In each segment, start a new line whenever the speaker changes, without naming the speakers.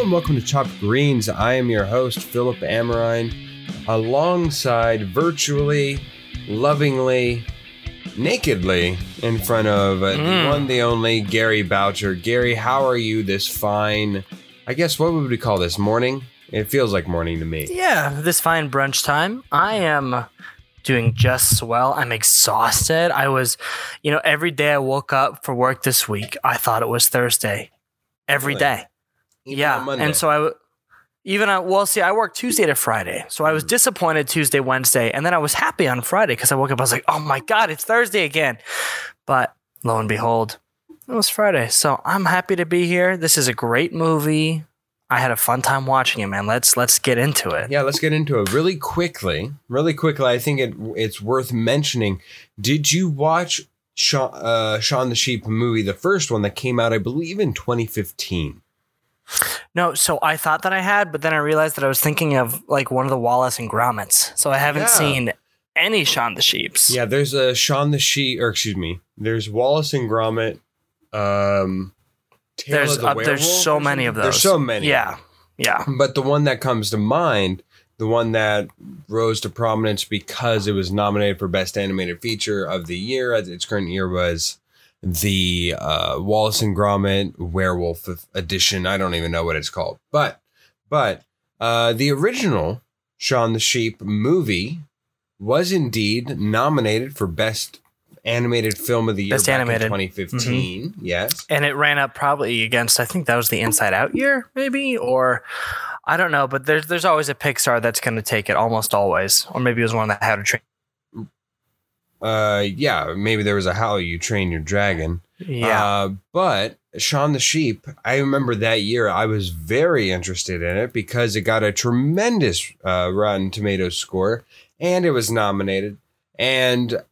Hello and welcome to Chopped Greens. I am your host, Philip Amrine, alongside virtually, lovingly, nakedly in front of uh, the
Mm.
one, the only Gary Boucher. Gary, how are you this fine? I guess what would we call this? Morning? It feels like morning to me.
Yeah, this fine brunch time. I am doing just well. I'm exhausted. I was, you know, every day I woke up for work this week, I thought it was Thursday. Every
Really?
day. Yeah. And so I, w- even on, well, see, I work Tuesday to Friday. So I was
Mm.
disappointed Tuesday, Wednesday, and then I was happy on Friday because I woke up, I was like, oh my God, it's Thursday again. But lo and behold, it was Friday. So I'm happy to be here. This is a great movie. I had a fun time watching it, man. Let's let's get into it.
Yeah, let's get into it really quickly. Really quickly, I think it it's worth mentioning. Did you watch Shaun, uh, Shaun the Sheep movie, the first one that came out, I believe, in 2015?
No, so I thought that I had, but then I realized that I was thinking of like one of the Wallace and Gromits. So I haven't
Yeah.
seen any Shaun the Sheeps.
Yeah, there's a Shaun the Sheep, or excuse me, there's Wallace and Gromit. Um, Tale
there's
the
uh, there's so many of those.
There's so many.
Yeah, yeah.
But the one that comes to mind, the one that rose to prominence because it was nominated for Best Animated Feature of the year at its current year was the uh, Wallace and Gromit Werewolf edition. I don't even know what it's called, but but uh, the original Shaun the Sheep movie was indeed nominated for Best Animated Film of the Year
Best
back
Animated.
in 2015. Yes.
And it ran up probably against I think that was the Inside Out year, maybe, or I don't know. But there's there's always a Pixar that's going to take it, almost always, or maybe it was one that had a train.
Uh, yeah, maybe there was a How You Train Your Dragon.
Yeah,
Uh, but Shaun the Sheep, I remember that year I was very interested in it because it got a tremendous uh, Rotten Tomatoes score and it was nominated. And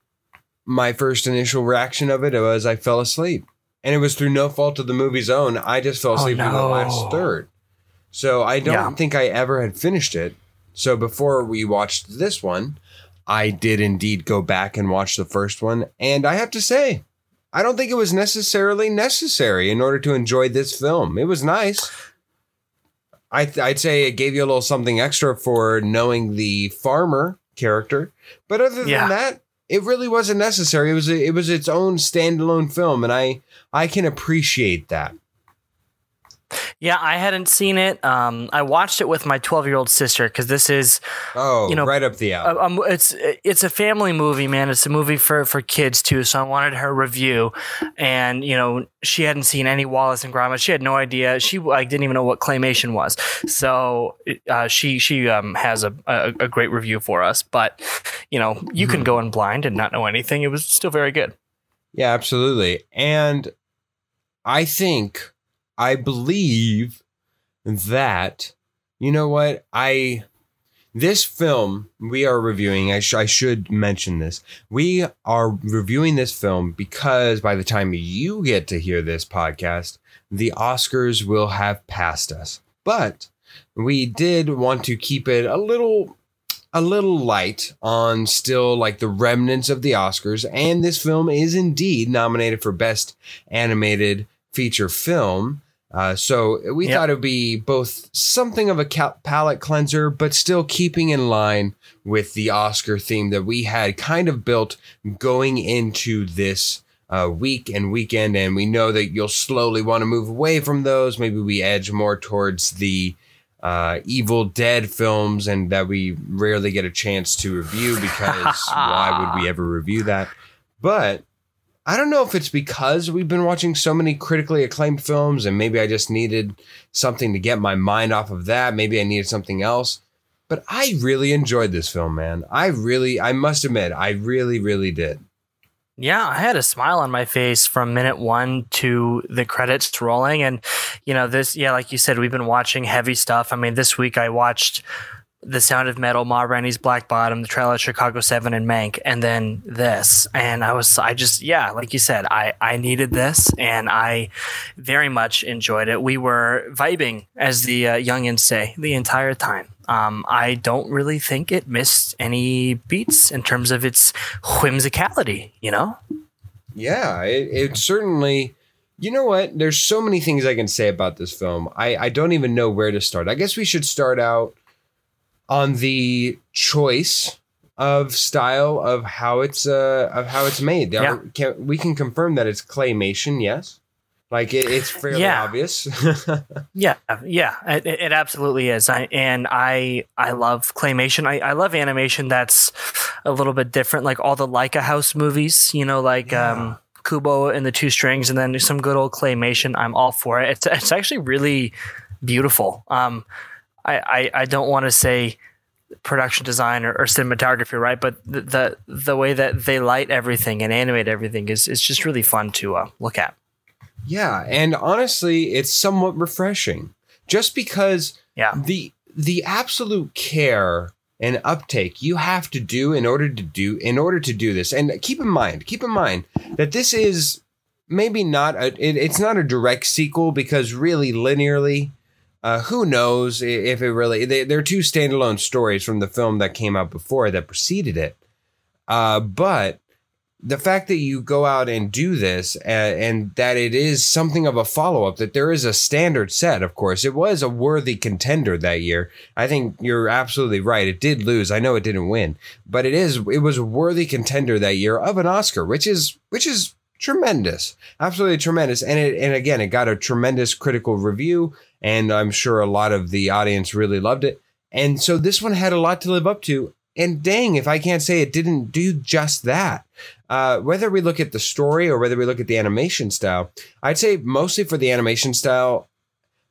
my first initial reaction of it was I fell asleep. And it was through no fault of the movie's own. I just fell
Oh,
asleep in the last third. So I don't
Yeah.
think I ever had finished it. So before we watched this one, I did indeed go back and watch the first one. And I have to say, I don't think it was necessarily necessary in order to enjoy this film. It was nice. I th- I'd say it gave you a little something extra for knowing the farmer character, but other than
Yeah.
that, it really wasn't necessary. It was a, it was its own standalone film, and I I can appreciate that.
Yeah. I hadn't seen it. Um, I watched it with my 12 year old sister because this is
Oh,
You know,
right up the alley.
Um, it's it's a family movie, man. It's a movie for for kids too. So I wanted her review, and you know she hadn't seen any Wallace and Gromit. She had no idea. She like didn't even know what claymation was. So uh, she she um, has a, a a great review for us. But you know you can go in blind and not know anything. It was still very good.
Yeah, absolutely. And I think, I believe that, you know what? I, this film we are reviewing, I, sh- I should mention this. We are reviewing this film because by the time you get to hear this podcast, the Oscars will have passed us. But we did want to keep it a little a little light on still like the remnants of the Oscars, and this film is indeed nominated for Best Animated Feature Film. Uh, so we
Yep.
thought it would be both something of a cal- palate cleanser, but still keeping in line with the Oscar theme that we had kind of built going into this uh, week and weekend. And we know that you'll slowly want to move away from those. Maybe we edge more towards the uh, Evil Dead films, and that we rarely get a chance to review because why would we ever review that? But I don't know if it's because we've been watching so many critically acclaimed films, and maybe I just needed something to get my mind off of that. Maybe I needed something else. But I really enjoyed this film, man. I really, I must admit, I really, really did.
Yeah, I had a smile on my face from minute one to the credits rolling. And, you know, this, yeah, like you said, we've been watching heavy stuff. I mean, this week I watched The Sound of Metal, Ma Rainey's Black Bottom, the trailer Chicago 7 and Mank, and then this. And I was, I just, yeah, like you said, I, I needed this and I very much enjoyed it. We were vibing, as the uh, youngins say, the entire time. Um, I don't really think it missed any beats in terms of its whimsicality, you know?
Yeah, it, it certainly You know what? There's so many things I can say about this film. I, I don't even know where to start. I guess we should start out on the choice of style of how it's uh of how it's made.
Yeah.
Can, we can confirm that it's claymation, yes. Like it, it's fairly
Yeah.
obvious.
Yeah, yeah, it, it absolutely is. I and I I love claymation. I, I love animation that's a little bit different, like all the Laika House movies. You know, like
Yeah.
um, Kubo and the Two Strings, and then some good old claymation. I'm all for it. It's it's actually really beautiful. Um, I I, I don't want to say production design or, or cinematography, right? But the, the the way that they light everything and animate everything is is just really fun to uh, look at.
yeah, and honestly, it's somewhat refreshing. Just because
Yeah.
the the absolute care and uptake you have to do in order to do in order to do this and keep in mind keep in mind that this is maybe not a it, it's not a direct sequel because really linearly uh, who knows if it really they, they're two standalone stories from the film that came out before that preceded it. Uh, but the fact that you go out and do this and, and that it is something of a follow-up that there is a standard set of course. It was a worthy contender that year. I think you're absolutely right. It did lose. I know it didn't win. But it is it was a worthy contender that year of an oscar which is which is tremendous. Absolutely tremendous. And it and again it got a tremendous critical review and i'm sure a lot of the audience really loved it. And so this one had a lot to live up to. And dang if i can't say it didn't do just that. Uh, whether we look at the story or whether we look at the animation style, I'd say mostly for the animation style,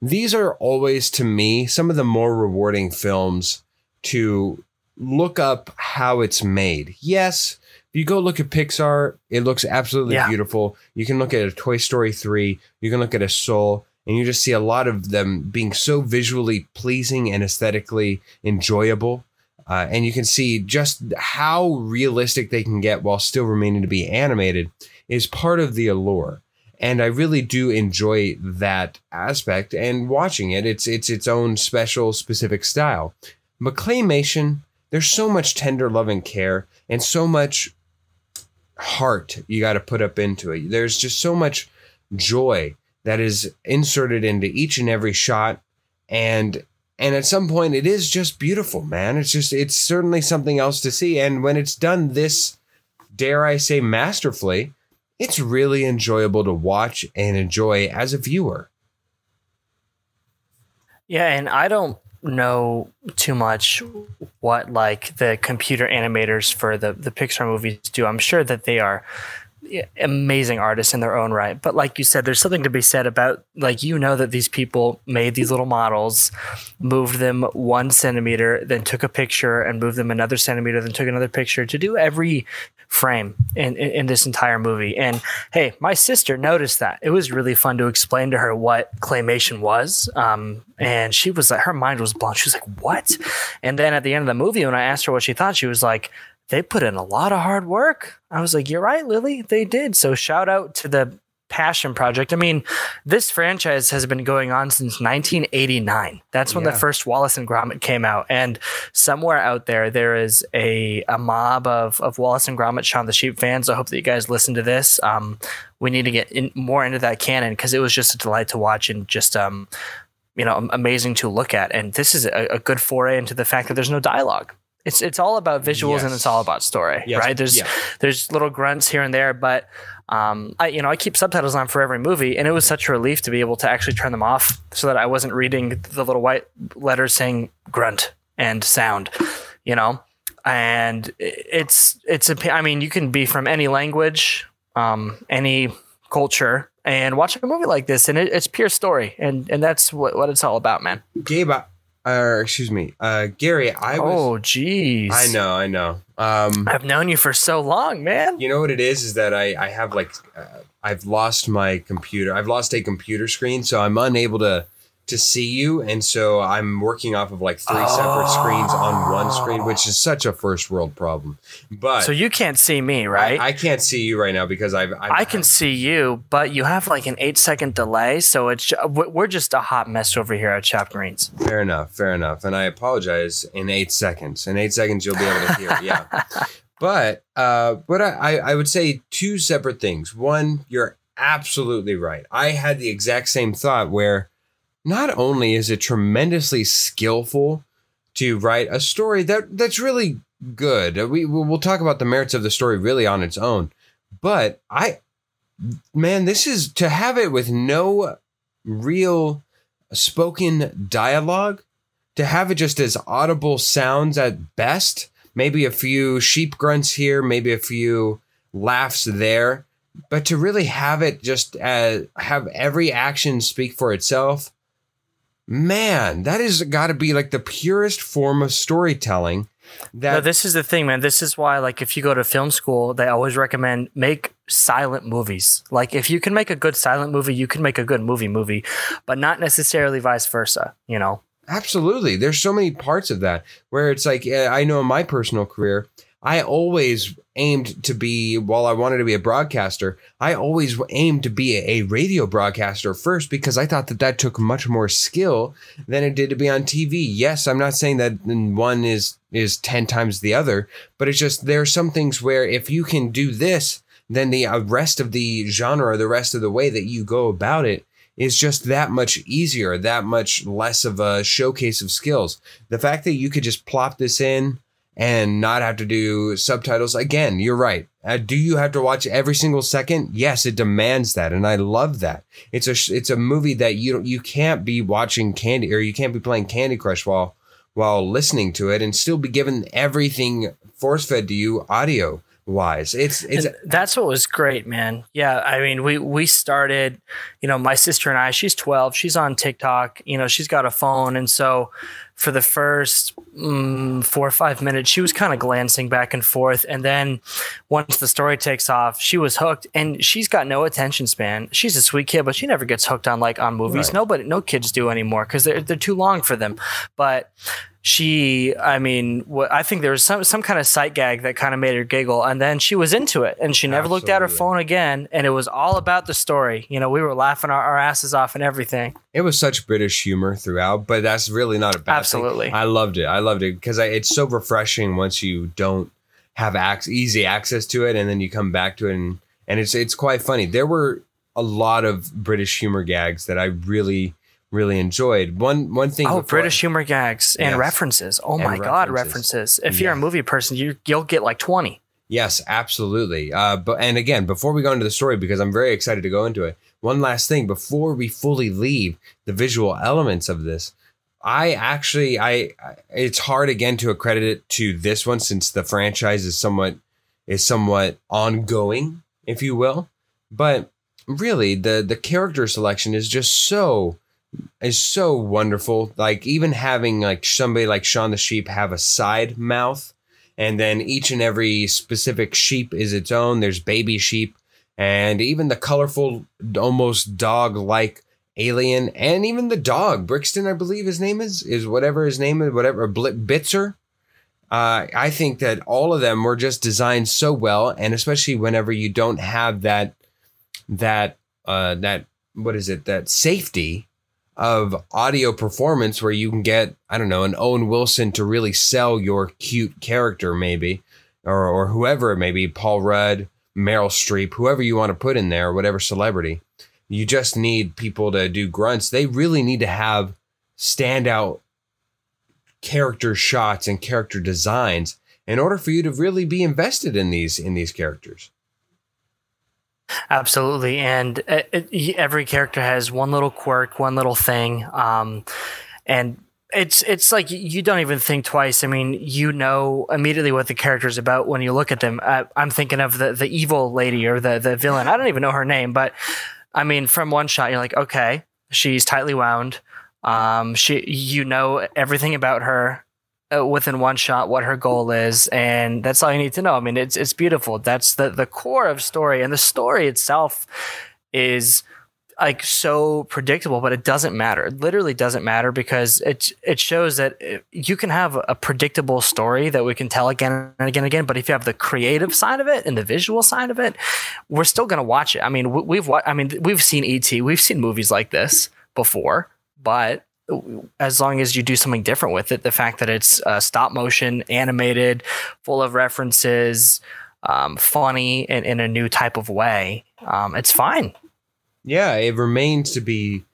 these are always to me some of the more rewarding films to look up how it's made. Yes, you go look at Pixar, it looks absolutely
Yeah.
beautiful. You can look at a Toy Story 3, you can look at a Soul, and you just see a lot of them being so visually pleasing and aesthetically enjoyable. Uh, and you can see just how realistic they can get while still remaining to be animated is part of the allure. And I really do enjoy that aspect. And watching it, it's it's its own special, specific style. But claymation, there's so much tender love and care, and so much heart you got to put up into it. There's just so much joy that is inserted into each and every shot, and and at some point it is just beautiful man it's just it's certainly something else to see and when it's done this dare i say masterfully it's really enjoyable to watch and enjoy as a viewer
Yeah, and I don't know too much what like the computer animators for the the Pixar movies do. I'm sure that they are amazing artists in their own right. But like you said, there's something to be said about like you know that these people made these little models, moved them one centimeter, then took a picture and moved them another centimeter, then took another picture to do every frame in, in, in this entire movie. And hey, my sister noticed that. It was really fun to explain to her what claymation was. Um, and she was like, her mind was blown. She was like, what? And then at the end of the movie, when I asked her what she thought, she was like, they put in a lot of hard work. I was like, you're right, Lily. They did. So shout out to the Passion Project. I mean, this franchise has been going on since 1989. That's when
Yeah.
the first Wallace and Gromit came out. And somewhere out there, there is a, a mob of, of Wallace and Gromit Shaun the Sheep fans. I hope that you guys listen to this. Um, we need to get in, more into that canon because it was just a delight to watch and just um, you know amazing to look at. And this is a, a good foray into the fact that there's no dialogue. It's it's all about visuals and it's all about story,
Yes.
right? There's
Yeah.
there's little grunts here and there, but um, I you know I keep subtitles on for every movie, and it was such a relief to be able to actually turn them off so that I wasn't reading the little white letters saying grunt and sound, you know. And it's it's a I mean you can be from any language, um, any culture, and watch a movie like this, and it, it's pure story, and and that's what what it's all about, man.
gabe I- or excuse me uh gary i was
oh, jeez.
i know i know um
I've known you for so long, man.
You know what it is? Is that I, I have like, uh, I've lost my computer. I've lost a computer screen, so I'm unable to to see you, and so I'm working off of like three separate screens on one screen, which is such a first world problem. But
So you can't see me, right?
I, I can't see you right now because I've, I've
I can see you, but you have like an eight second delay, so it's we're just a hot mess over here at Chop Greens.
Fair enough, fair enough. And I apologize in eight seconds. In eight seconds, you'll be able to hear. Yeah. But uh, but I I would say two separate things. One, you're absolutely right. I had the exact same thought where not only is it tremendously skillful to write a story that that's really good. We we'll talk about the merits of the story really on its own. But I man, this is to have it with no real spoken dialogue, to have it just as audible sounds at best, maybe a few sheep grunts here, maybe a few laughs there, but to really have it just uh, have every action speak for itself, man, that is got to be like the purest form of storytelling. That
no, this is the thing, man. This is why, like, if you go to film school, they always recommend make silent movies. Like, if you can make a good silent movie, you can make a good movie movie, but not necessarily vice versa. You know.
Absolutely. There's so many parts of that where it's like, eh, I know in my personal career, I always aimed to be, while I wanted to be a broadcaster, I always aimed to be a, radio broadcaster first because I thought that that took much more skill than it did to be on TV. Yes, I'm not saying that one is is 10 times the other, but it's just there are some things where if you can do this, then the uh, rest of the genre, the rest of the way that you go about it is just that much easier, that much less of a showcase of skills. The fact that you could just plop this in and not have to do subtitles. Again, you're right. Uh, do you have to watch every single second? Yes, it demands that, and I love that. It's a it's a movie that you you can't be watching Candy or you can't be playing Candy Crush while while listening to it and still be given everything force fed to you audio wise. It's it's
and that's what was great, man. Yeah, I mean, we we started, you know, my sister and I. She's twelve. She's on TikTok. You know, she's got a phone, and so for the first mm, four or five minutes, she was kind of glancing back and forth. And then once the story takes off, she was hooked. And she's got no attention span. She's a sweet kid, but she never gets hooked on like on movies. Right. Nobody, no kids do anymore because they're they're too long for them. But she i mean i think there was some some kind of sight gag that kind of made her giggle and then she was into it and she never Absolutely. looked at her phone again and it was all about the story you know we were laughing our, our asses off and everything
it was such british humor throughout but that's really not a bad
Absolutely.
thing. i loved it i loved it because it's so refreshing once you don't have ac- easy access to it and then you come back to it and and it's it's quite funny there were a lot of british humor gags that i really really enjoyed. One one thing.
Oh, British humor gags and yes. references. Oh and my references. god, references! If you're a movie person, you you'll get like twenty.
Yes, absolutely. Uh, but and again, before we go into the story, because I'm very excited to go into it. One last thing before we fully leave the visual elements of this. I actually, I, it's hard again to accredit it to this one since the franchise is somewhat, is somewhat ongoing, if you will. But really, the the character selection is just so is so wonderful. Like even having like somebody like Shaun the Sheep have a side mouth, and then each and every specific sheep is its own. There's baby sheep, and even the colorful, almost dog-like alien, and even the dog Brixton, I believe his name is, is whatever his name is, whatever Bitzer. Uh, I think that all of them were just designed so well, and especially whenever you don't have that that uh, that what is it that safety of audio performance where you can get, I don't know, an Owen Wilson to really sell your cute character, maybe, or, or whoever it may be, Paul Rudd, Meryl Streep, whoever you want to put in there, whatever celebrity. You just need people to do grunts. They really need to have standout character shots and character designs in order for you to really be invested in these in these characters.
Absolutely, and it, every character has one little quirk, one little thing, um, and it's it's like you don't even think twice. I mean, you know immediately what the character is about when you look at them. I, I'm thinking of the the evil lady or the the villain. I don't even know her name, but I mean, from one shot, you're like, okay, she's tightly wound. Um, she, you know everything about her uh, Uh, within one shot what her goal is and that's all you need to know. I mean it's it's beautiful. That's the the core of story and the story itself is like so predictable but it doesn't matter. It literally doesn't matter because it it shows that uh, you can have a predictable story that we can tell again and again and again but if you have the creative side of it and the visual side of it we're still going to watch it. I mean we've i mean we've seen et we've seen movies like this before but as long as you do something different with it, the fact that it's uh, stop motion, animated, full of references, um, funny in, in a new type of way, um, it's fine.
Yeah, it remains to be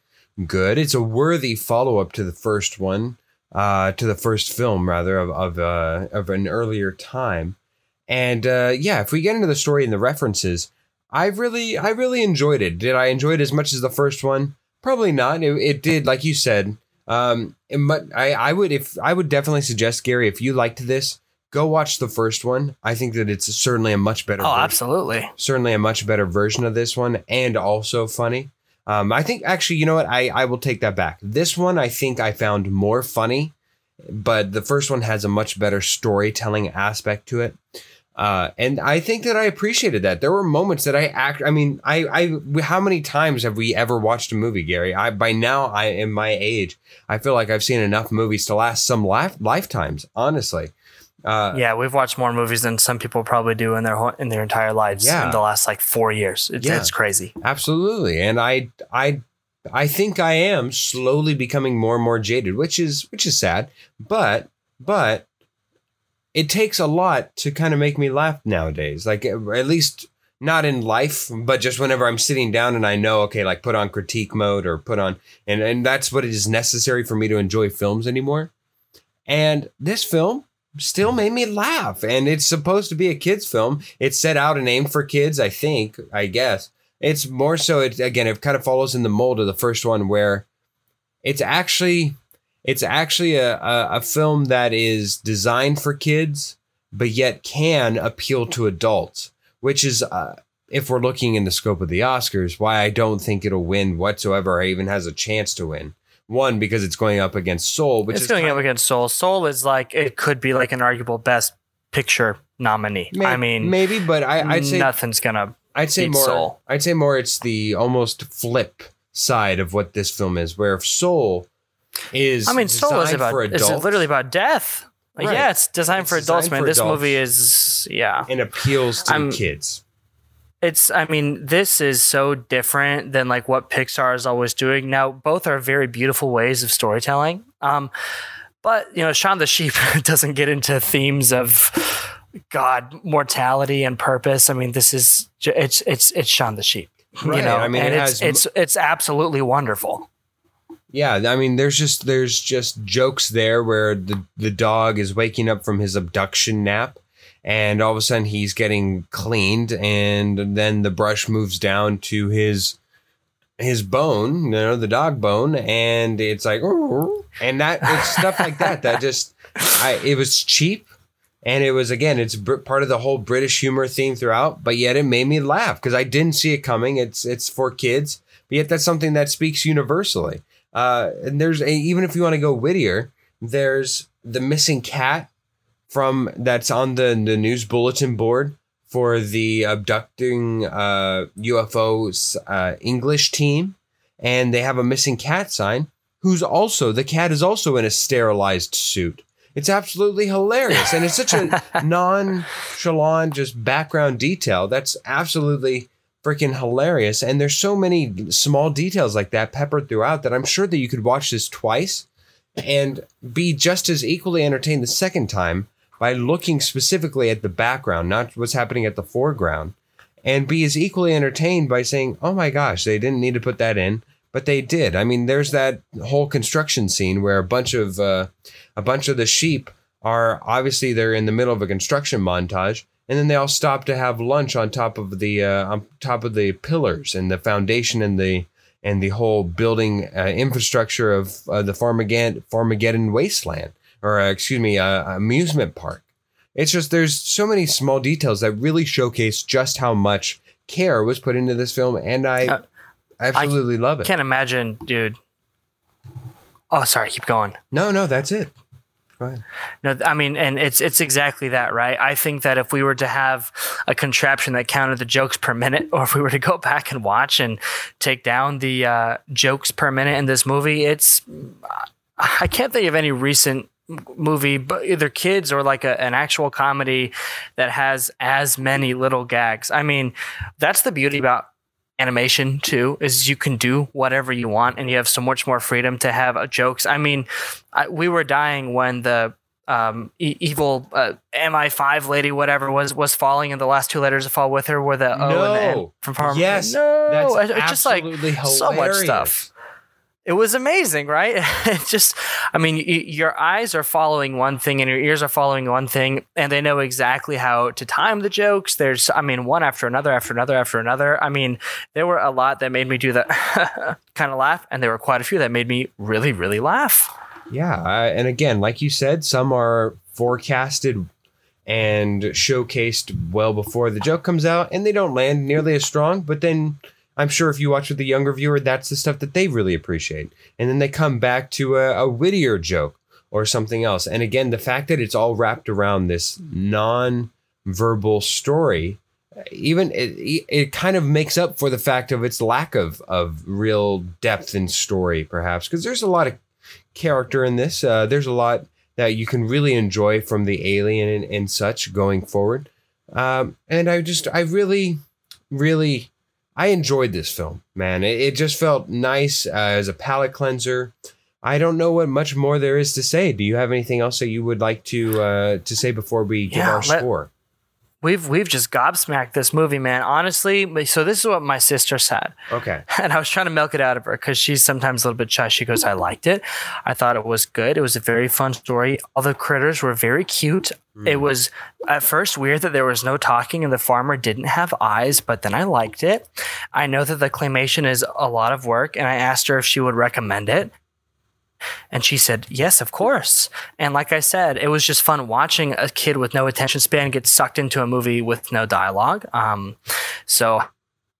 good. It's a worthy follow up to the first one, uh, to the first film rather of of uh, of an earlier time. And uh, yeah, if we get into the story and the references, I really I really enjoyed it. Did I enjoy it as much as the first one? Probably not. It, it did, like you said. Um, but I I would if I would definitely suggest Gary if you liked this, go watch the first one. I think that it's certainly a much better.
Oh,
version
absolutely.
certainly a much better version of this one and also funny. Um, I think actually, you know what? I, I will take that back. This one I think I found more funny, but the first one has a much better storytelling aspect to it. Uh, and I think that I appreciated that. There were moments that I act. I mean, I, I, how many times have we ever watched a movie, Gary? I, by now, I, in my age, I feel like I've seen enough movies to last some life, lifetimes, honestly. Uh,
Yeah, we've watched more movies than some people probably do in their whole, in their entire lives
Yeah.
in the last like four years. It's,
Yeah.
it's crazy.
Absolutely. And I I I think I am slowly becoming more and more jaded, which is which is sad. But but it takes a lot to kind of make me laugh nowadays. Like at least not in life, but just whenever I'm sitting down and I know, okay, like put on critique mode or put on and, and that's what is necessary for me to enjoy films anymore. And this film still made me laugh. And it's supposed to be a kids' film. It's set out and aimed for kids, I think, I guess. It's more so it again, it kind of follows in the mold of the first one where it's actually it's actually a, a, a film that is designed for kids, but yet can appeal to adults, which is uh, if we're looking in the scope of the Oscars, why I don't think it'll win whatsoever or even has a chance to win. One, because it's going up against Soul, which
it's
is
going up against Soul. Soul is like it could be like an arguable best picture nominee.
May-
I mean,
maybe, but I, I'd say
nothing's gonna.
I'd say more.
Soul.
I'd say more. It's the almost flip side of what this film is, where if Soul is.
I mean, Soul is about. It's literally about death.
Right.
Yeah, it's designed
It's
for adults,
designed
man.
for
This
adults.
movie is yeah.
and appeals to kids.
It's I mean, this is so different than like what Pixar is always doing. Now, both are very beautiful ways of storytelling. Um, but you know, Shaun the Sheep doesn't get into themes of God, mortality, and purpose. I mean, this is it's it's it's Shaun the Sheep.
Right.
You know,
I mean,
and
it
it's
has-
it's it's absolutely wonderful.
Yeah, I mean, there's just there's just jokes there where the the dog is waking up from his abduction nap, and all of a sudden he's getting cleaned, and then the brush moves down to his his bone, you know, the dog bone, and it's like, and that it's stuff like that that just, I it was cheap. And it was again, it's part of the whole British humor theme throughout, but yet it made me laugh because I didn't see it coming. It's it's for kids, but yet that's something that speaks universally. Uh, and there's a, even if you want to go wittier, there's the missing cat from that's on the the news bulletin board for the abducting uh, UFOs uh, English team, and they have a missing cat sign. Who's also the cat is also in a sterilized suit. It's absolutely hilarious, and it's such a nonchalant, just background detail that's absolutely freaking hilarious. And there's so many small details like that peppered throughout that I'm sure that you could watch this twice and be just as equally entertained the second time by looking specifically at the background, not what's happening at the foreground, and be as equally entertained by saying, "Oh my gosh, they didn't need to put that in." But they did. I mean, there's that whole construction scene where a bunch of uh, a bunch of the sheep are obviously they're in the middle of a construction montage, and then they all stop to have lunch on top of the uh, on top of the pillars and the foundation and the and the whole building uh, infrastructure of uh, the Farmageddon, Farmageddon wasteland, or uh, excuse me, uh, amusement park. It's just there's so many small details that really showcase just how much care was put into this film, and I
Uh,
absolutely love it.
Can't imagine, dude. Oh, sorry. Keep going.
No, no, that's it. Go ahead.
No, I mean, and it's it's exactly that, right? I think that if we were to have a contraption that counted the jokes per minute, or if we were to go back and watch and take down the uh, jokes per minute in this movie, it's I can't think of any recent movie, but either kids or like a, an actual comedy that has as many little gags. I mean, that's the beauty about animation too is you can do whatever you want and you have so much more freedom to have uh, jokes i mean I, we were dying when the um, e- evil uh, MI5 lady, whatever was was falling, and the last two letters that fall with her were the O and the N
No.
from Farm.
Yes,
no,
That's
It- it's just like
absolutely
so much stuff. It was amazing, right? it just, I mean, y- your eyes are following one thing and your ears are following one thing, and they know exactly how to time the jokes. There's, I mean, one after another, after another, after another. I mean, there were a lot that made me do that kind of laugh, and there were quite a few that made me really, really laugh.
Yeah, uh, and again, like you said, some are forecasted and showcased well before the joke comes out, and they don't land nearly as strong. But then I'm sure if you watch with the younger viewer, that's the stuff that they really appreciate, and then they come back to a, a wittier joke or something else. And again, the fact that it's all wrapped around this non-verbal story. Even it, it kind of makes up for the fact of its lack of of real depth in story, perhaps, because there's a lot of character in this. Uh, there's a lot that you can really enjoy from the alien and, and such going forward. Um, and I just, I really, really, I enjoyed this film, man. It, it just felt nice uh, as a palate cleanser. I don't know what much more there is to say. Do you have anything else that you would like to uh, to say before we give our
let-
score?
We've we've just gobsmacked this movie, man. Honestly, so this is what my sister said.
Okay.
and I was trying to milk it out of her because she's sometimes a little bit shy. She goes, I liked it. I thought it was good. It was a very fun story. All the critters were very cute. Mm. It was at first weird that there was no talking and the farmer didn't have eyes, but then I liked it. I know that the claymation is a lot of work, and I asked her if she would recommend it. And she said, Yes, of course. And like I said, it was just fun watching a kid with no attention span get sucked into a movie with no dialogue. Um, so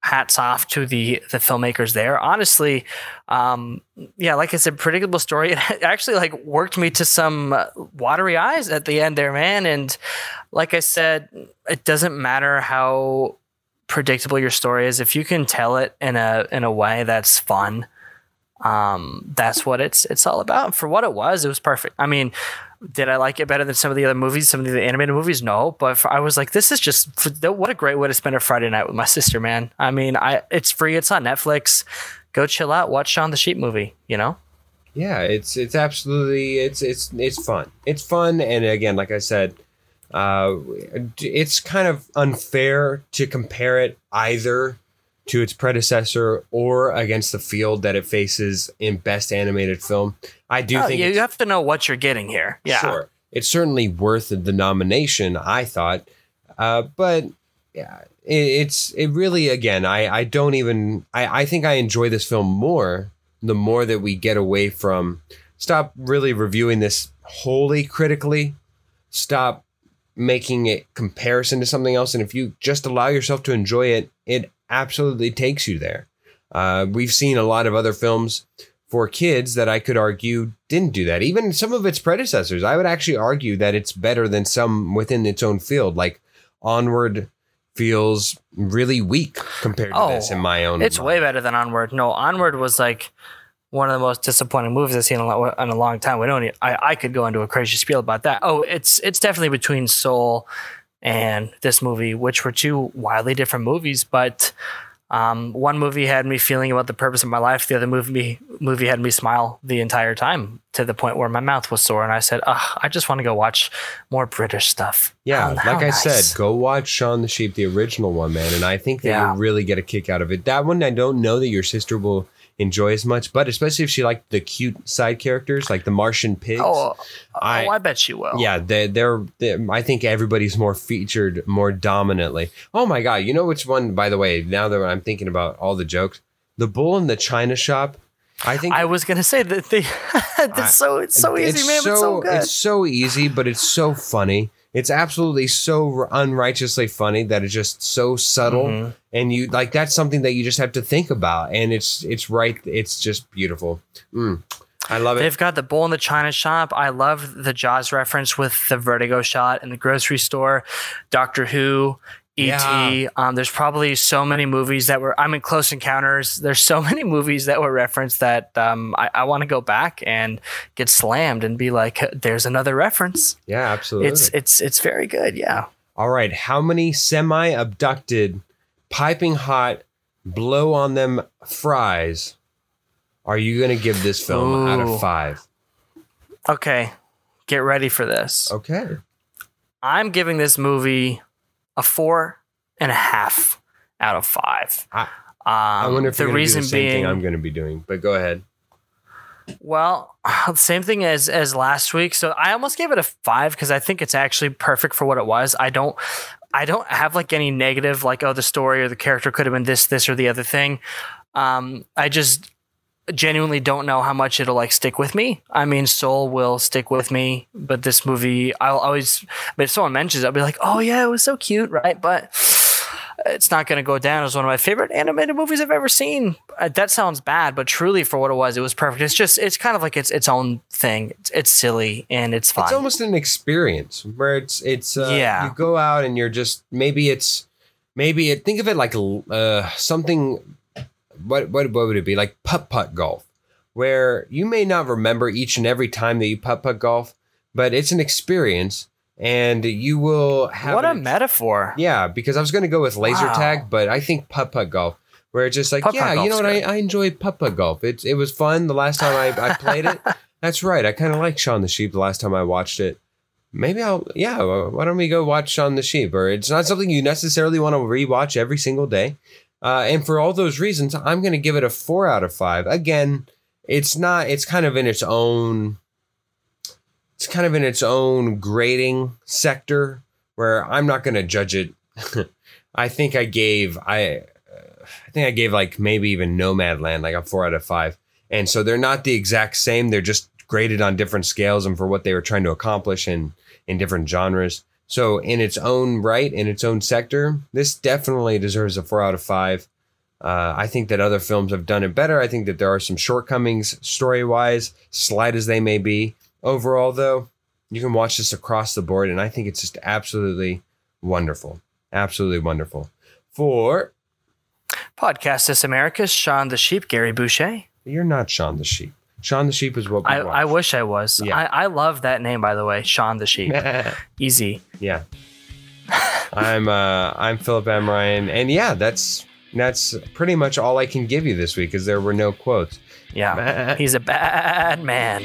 hats off to the the filmmakers there. Honestly, um, yeah, like I said, predictable story. It actually like worked me to some watery eyes at the end there, man. And like I said, it doesn't matter how predictable your story is if you can tell it in a in a way that's fun. Um, that's what it's it's all about. For what it was, it was perfect. I mean, did I like it better than some of the other movies, some of the animated movies? No, but for, I was like, this is just what a great way to spend a Friday night with my sister, man. I mean, I it's free, it's on Netflix. Go chill out, watch Shaun the Sheep movie. You know,
Yeah, it's it's absolutely it's it's it's fun. It's fun, and again, like I said, uh, it's kind of unfair to compare it either to its predecessor or against the field that it faces in best animated film. I do
Oh,
think
you have to know what you're getting here. Yeah,
Sure. It's certainly worth the nomination, I thought. Uh, but yeah, it, it's it really again, I, I don't even I, I think I enjoy this film more the more that we get away from stop really reviewing this wholly critically. Stop making it comparison to something else. And if you just allow yourself to enjoy it, it absolutely takes you there. Uh, we've seen a lot of other films for kids that I could argue didn't do that. Even some of its predecessors, I would actually argue that it's better than some within its own field. Like Onward feels really weak compared to
Oh,
this in my own.
It's
mind.
way better than Onward. No, Onward was like one of the most disappointing movies I've seen in a, lo- in a long time. We don't. I I could go into a crazy spiel about that. Oh, it's it's definitely between Soul and this movie, which were two wildly different movies, but. Um, one movie had me feeling about the purpose of my life. The other movie movie had me smile the entire time to the point where my mouth was sore, and I said, Ugh, "I just want to go watch more British stuff."
Yeah,
How-
like I
nice.
said, go watch Shaun the Sheep, the original one, man, and I think that
Yeah.
you'll really get a kick out of it. That one, I don't know that your sister will enjoy as much, but especially if she liked the cute side characters, like the Martian pigs.
Oh, oh
I-
oh, I bet she will.
Yeah, they, they're, they're. I think everybody's more featured more dominantly. Oh my god! You know which one? By the way, now that I'm thinking about all the jokes, the bull in the china shop. I think
I was gonna say that they. it's so it's so easy, man. but so good.
It's so easy, but it's so funny. It's absolutely so unrighteously funny that it's just so subtle,
Mm-hmm.
and you like that's something that you just have to think about, and it's it's right. It's just beautiful. Mm, I love it.
They've got the bull in the china shop. I love the Jaws reference with the Vertigo shot in the grocery store. Doctor Who, E.T.
Yeah.
Um, there's probably so many movies that were. I'm in Close Encounters. There's so many movies that were referenced that um, I, I want to go back and get slammed and be like, "There's another reference."
Yeah, absolutely.
It's it's it's very good. Yeah.
All right, how many semi-abducted, piping hot, blow on them fries are you going to give this film out of five?
Okay. get ready for this.
Okay.
I'm giving this movie a four and a half out of five.
I-
um,
I wonder if
the reason
the same
being,
thing I'm going to be doing. But go ahead.
well, same thing as as last week. So I almost gave it a five because I think it's actually perfect for what it was. I don't, I don't have like any negative like oh the story or the character could have been this this or the other thing. Um, I just genuinely don't know how much it'll like stick with me. I mean, Soul will stick with me, but this movie, I'll always, but if someone mentions it, I'll be like, oh yeah, it was so cute, right? But it's not going to go down as one of my favorite animated movies I've ever seen. Uh, that sounds bad, but truly for what it was, it was perfect. It's just, it's kind of like its its own thing. It's, it's silly and it's fun.
It's almost an experience where it's it's uh,
Yeah.
You go out and you're just maybe it's maybe it, think of it like uh, something. What what what would it be like putt putt golf, where you may not remember each and every time that you putt putt golf, but it's an experience and you will have
what a
an-
metaphor.
Yeah, because I was going to go with laser
Wow.
tag, but I think putt putt golf, where it's just like,
Putt-putt
yeah, you know what? I. I enjoyed putt putt golf. It's it was fun the last time I, I played it. That's right. I kind of like Shaun the Sheep the last time I watched it. Maybe I'll, yeah, why don't we go watch Shaun the Sheep? Or it's not something you necessarily want to rewatch every single day. Uh, and for all those reasons, I'm going to give it a four out of five. Again, it's not, it's kind of in its own, it's kind of in its own grading sector where I'm not going to judge it. I think I gave I I think I gave like maybe even Nomadland like a 4 out of 5. And so they're not the exact same, they're just graded on different scales and for what they were trying to accomplish in in different genres. So in its own right, in its own sector, this definitely deserves a 4 out of 5. Uh, I think that other films have done it better. I think that there are some shortcomings story wise, slight as they may be. Overall, though, you can watch this across the board, and I think it's just absolutely wonderful. Absolutely wonderful. For
Podcast This America's Shaun the Sheep, Gary Boucher.
you're not Shaun the Sheep. Shaun the Sheep is what we
I, I wish I was.
Yeah.
I, I love that name, by the way, Shaun the Sheep. Easy.
yeah. I'm uh I'm Philip M. Ryan, and yeah, that's that's pretty much all I can give you this week, because there were no quotes.
Yeah. He's a bad man.